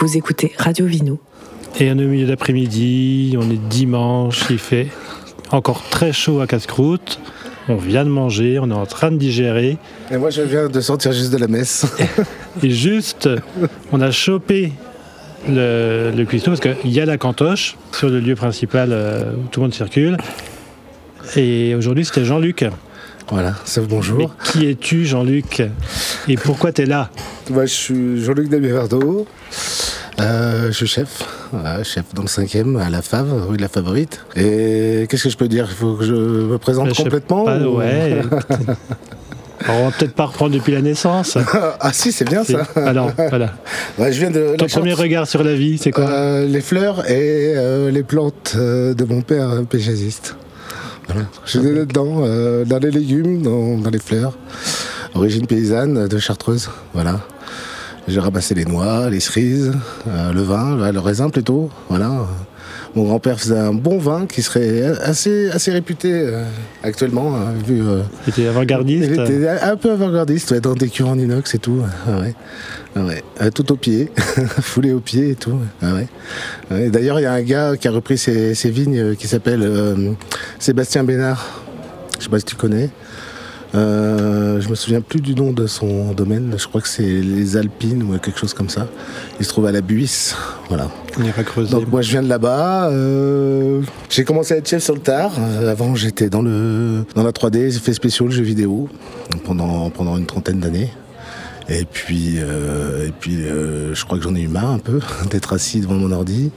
Vous écoutez Radio Vino. Et on est au milieu d'après-midi, on est dimanche, il fait encore très chaud à casse-croûte. On vient de manger, on est en train de digérer. Et moi, je viens de sortir juste de la messe. Et juste, on a chopé le, le cuistot parce qu'il y a la cantoche sur le lieu principal euh, où tout le monde circule. Et aujourd'hui, c'était Jean-Luc. Voilà, ça bonjour. Mais qui es-tu, Jean-Luc? Et pourquoi tu es là? Moi, je suis Jean-Luc Damiverdo. Euh, je suis chef, voilà, chef dans le 5e à la Fave, rue de la Favorite. Et qu'est-ce que je peux dire? Il faut que je me présente Je sais complètement pas, ou- Ouais. On va peut-être pas reprendre depuis la naissance. ah si, c'est bien ça. Alors, voilà. Ouais, je viens de Ton premier regard sur la vie, c'est quoi? Euh, les fleurs et euh, les plantes euh, de mon père euh, paysagiste. Voilà. Je suis euh, dans les légumes, dans, dans les fleurs. Origine paysanne euh, de Chartreuse, voilà. J'ai ramassé les noix, les cerises, euh, le vin, le, raisin plutôt, voilà. Mon grand-père faisait un bon vin qui serait assez, assez réputé euh, actuellement, hein, vu... euh, C'était avant-gardiste. il était un peu avant-gardiste, ouais, dans des cures en inox et tout. Ah ouais. Ah ouais. Euh, tout au pied, foulé au pied et tout. Ah D'ailleurs, il y a un gars qui a repris ses, ses vignes qui s'appelle Sébastien Bénard. Je sais pas si tu connais. Euh, je me souviens plus du nom de son domaine. Je crois que c'est les Alpines ou quelque chose comme ça. Il se trouve à la Buisse. Voilà. On ira creuser. Donc moi je viens de là-bas. euh, j'ai commencé à être chef sur le tard. Euh, avant j'étais dans le dans la 3D, j'ai fait spéciaux, le jeu vidéo pendant pendant une trentaine d'années. Et puis et puis je crois que j'en ai eu marre un peu d'être assis devant mon ordi.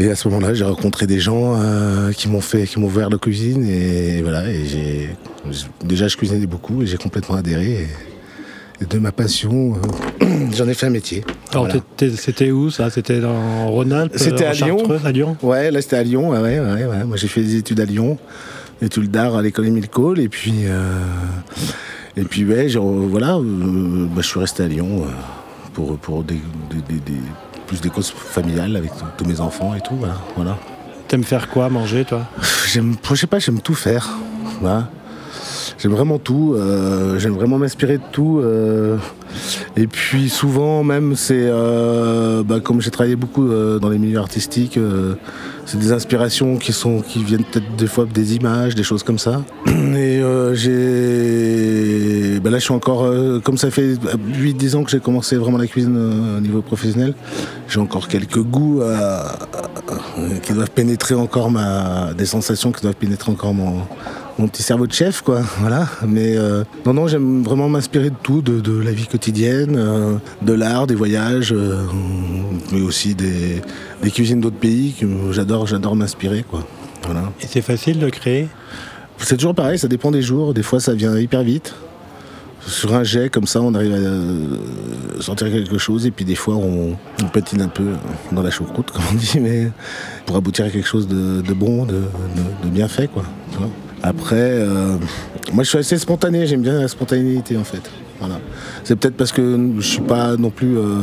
Et à ce moment-là, j'ai rencontré des gens euh, qui m'ont fait, qui m'ont ouvert la cuisine et voilà. Et j'ai déjà je cuisinais beaucoup et j'ai complètement adhéré. Et, et de ma passion, euh, j'en ai fait un métier. Alors, Voilà. c'était où ça? C'était dans Rhône-Alpes C'était en à Lyon. À Lyon? Ouais, là c'était à Lyon. Ouais, ouais, ouais, ouais. Moi j'ai fait des études à Lyon, études d'art à l'école Émile Cole, et puis euh, et puis ouais, genre, voilà, euh, bah, je suis resté à Lyon euh, pour pour des, des- des- des- plus des causes familiales avec tous- mes enfants et tout. Voilà, voilà. T'aimes faire quoi Manger, toi? J'aime, je sais pas, j'aime tout faire. Voilà. J'aime vraiment tout. euh, j'aime vraiment m'inspirer de tout. euh, et puis souvent même, c'est euh, bah, comme j'ai travaillé beaucoup dans les milieux artistiques, c'est des inspirations qui sont qui viennent peut-être des fois des images, des choses comme ça. Et euh, bah là, je suis encore euh, comme ça fait 8-10 ans que j'ai commencé vraiment la cuisine euh, au niveau professionnel. J'ai encore quelques goûts à- à- qui doivent pénétrer encore ma des sensations qui doivent pénétrer encore mon mon petit cerveau de chef quoi. Voilà. Mais euh, non non j'aime vraiment m'inspirer de tout de, de la vie quotidienne euh, de l'art des voyages euh, mais aussi des, des cuisines d'autres pays que j'adore j'adore m'inspirer quoi. Voilà. Et c'est facile de créer? C'est toujours pareil ça dépend des jours. Des fois ça vient hyper vite sur un jet comme ça on arrive à euh, sortir quelque chose et puis des fois on, on patine un peu dans la choucroute comme on dit mais pour aboutir à quelque chose de, de bon de, de- de bien fait quoi tu vois. après euh, moi je suis assez spontané j'aime bien la spontanéité en fait voilà c'est peut-être parce que je suis pas non plus euh,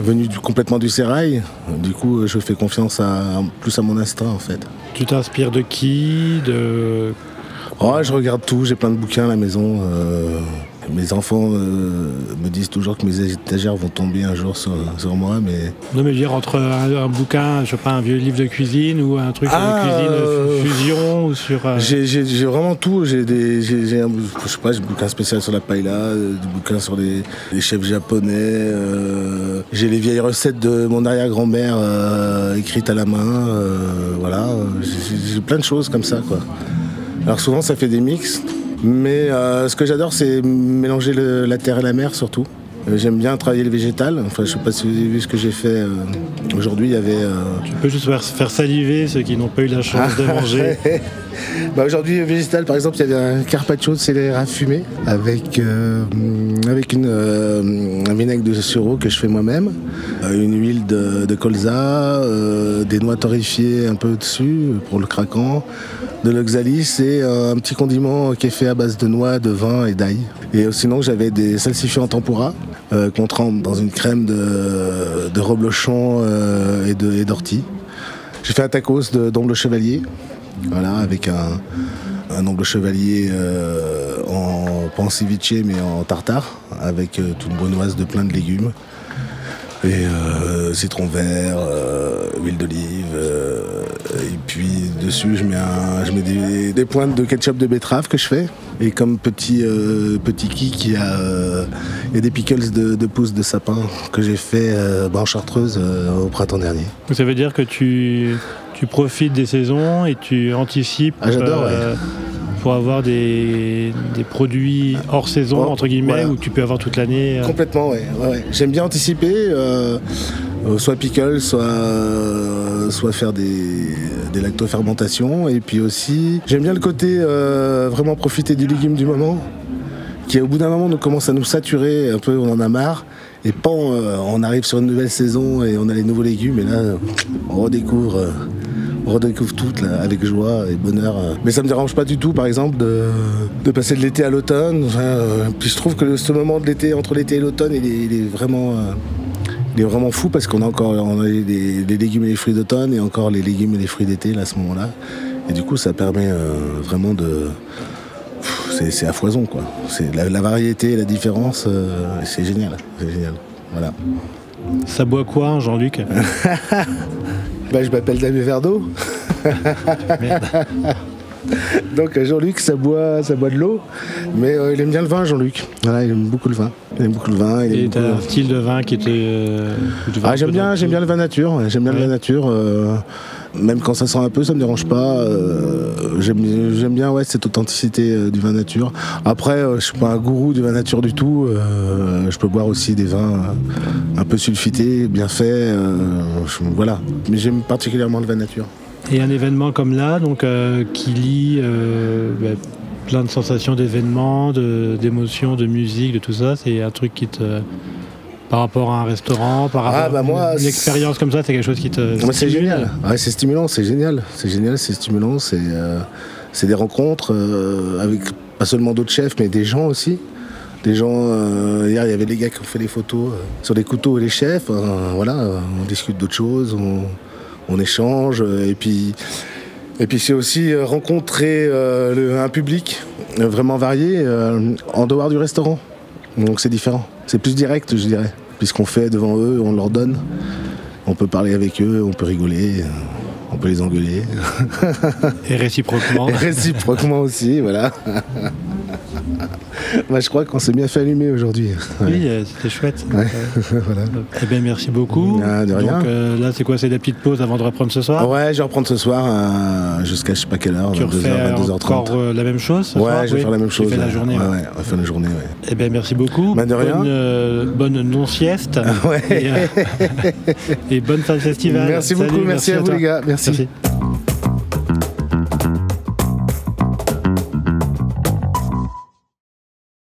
venu du- complètement du sérail du coup je fais confiance à plus à mon instinct en fait Tu t'inspires de qui De Oh, je regarde tout, j'ai plein de bouquins à la maison. euh, mes enfants euh, me disent toujours que mes étagères vont tomber un jour sur, sur moi, mais Non, mais je veux dire, entre un, un bouquin, je sais pas, un vieux livre de cuisine ou un truc Ah, de cuisine euh, fu- fusion ou sur. euh, j'ai vraiment tout. J'ai des, un, je sais pas, j'ai un bouquin spécial sur la paella, des bouquins sur les, les chefs japonais. j'ai les vieilles recettes de mon arrière-grand-mère écrites à la main. voilà, j'ai j'ai plein de choses comme ça, quoi. Alors souvent, ça fait des mix. Mais euh, ce que j'adore, c'est mélanger le- la terre et la mer surtout. Euh, J'aime bien travailler le végétal. Enfin, je sais pas si vous avez vu ce que j'ai fait. euh, Aujourd'hui, il y avait. euh, Tu peux juste faire, faire saliver ceux qui n'ont pas eu la chance de manger. bah aujourd'hui, végétal, par exemple, il y avait un carpaccio de scélérat fumé avec, euh, avec une, euh, un vinaigre de sureau que je fais moi-même, euh, une huile de, colza, des noix torréfiées un peu dessus pour le craquant, de l'oxalis et un petit condiment qui est fait à base de noix, de vin et d'ail. Et sinon, j'avais des salsifis en tempura qu'on trempe dans une crème de, de reblochon et d'ortie. J'ai fait un tacos d'omble chevalier, voilà, avec un, un omble chevalier euh, en pas mais en tartare, avec euh, toute une brunoise de plein de légumes. Et euh, citron vert, huile d'olive. et puis dessus, je mets, un- je mets des, des pointes de ketchup de betterave que je fais. Et comme petit, euh, petit kick, il y, a, euh, il y a des pickles de, de pousses de sapin que j'ai fait euh, bah, en chartreuse euh, au printemps dernier. Ça veut dire que tu, tu profites des saisons et tu anticipes Ah, j'adore, pour avoir des, des produits hors saison, Oh, entre guillemets, voilà. où tu peux avoir toute l'année. euh. Complètement, ouais. ouais, ouais. J'aime bien anticiper, euh, soit pickle, soit, soit faire des, lactofermentations. Et puis aussi, j'aime bien le côté euh, vraiment profiter du légume du moment, qui au bout d'un moment nous commence à nous saturer, un peu on en a marre. Et pan, euh, on arrive sur une nouvelle saison et on a les nouveaux légumes. Et là, on redécouvre. euh, on redécouvre tout avec joie et bonheur. Mais ça me dérange pas du tout, par exemple, de, passer de l'été à l'automne. Puis je trouve que ce moment de l'été, entre l'été et l'automne, il, est- vraiment, il est vraiment fou parce qu'on a encore on a les, les légumes et les fruits d'automne et encore les légumes et les fruits d'été là, à ce moment-là. Et du coup, ça permet euh, vraiment de. C'est à foison, quoi. La, la variété, la différence, euh, c'est génial. C'est génial. Voilà. Ça boit quoi, Jean-Luc Bah, je m'appelle Damien Verdeau. Merde. Donc Jean-Luc, ça boit, ça boit de l'eau, mais euh, il aime bien le vin, Jean-Luc. Voilà, il aime beaucoup le vin. Il aime beaucoup le vin. il aime Et beaucoup- t'as un style de vin qui était. euh, Ah, j'aime bien, j'aime bien le vin nature. J'aime bien Ouais. le vin nature. euh, même quand ça sent un peu, ça me dérange pas. j'aime, j'aime bien ouais, cette authenticité du vin nature. Après, je suis pas un gourou du vin nature du tout. je peux boire aussi des vins un peu sulfités, bien faits. voilà. Mais j'aime particulièrement le vin nature. Et un événement comme là, donc euh, qui lie euh, bah, plein de sensations d'événements, de- d'émotions, de, musique, de tout ça, c'est un truc qui te. Par rapport à un restaurant, par Ah, rapport bah, à moi, une expérience comme ça, c'est quelque chose qui te. C'est génial. Ouais, c'est stimulant, c'est génial. C'est génial, c'est stimulant. C'est euh, des rencontres avec pas seulement d'autres chefs, mais des gens aussi. Des gens. euh, hier, il y avait les gars qui ont fait les photos euh, sur les couteaux et les chefs. euh, voilà, on discute d'autres choses, on, on échange. euh, et puis. Et puis c'est aussi euh, rencontrer euh, le- un public vraiment varié en dehors du restaurant. Donc c'est différent. C'est plus direct, je dirais. Puisqu'on fait devant eux, on leur donne. On peut parler avec eux, on peut rigoler, on peut les engueuler. Et réciproquement. Et réciproquement aussi, voilà. Bah, je crois qu'on s'est bien fait allumer aujourd'hui. Ouais. Oui, euh, c'était chouette. Ouais, Euh, voilà. Eh bien, merci beaucoup. Ah, de rien. Donc euh, là, c'est quoi? C'est la petite pause avant de reprendre ce soir? Ouais, je vais reprendre ce soir euh, jusqu'à je sais pas quelle heure, Tu 22h, refais 22h30. encore la même chose ce Ouais, soir? je vais Oui, faire la même tu chose. fais la journée. Ouais, ouais. on va faire la journée, ouais. Eh bien, merci beaucoup. Bah, de rien. Bonne, bonne non-sieste. Ouais. Et, et bonne fin de festival. Merci beaucoup, merci, à vous toi. les gars, merci. Merci.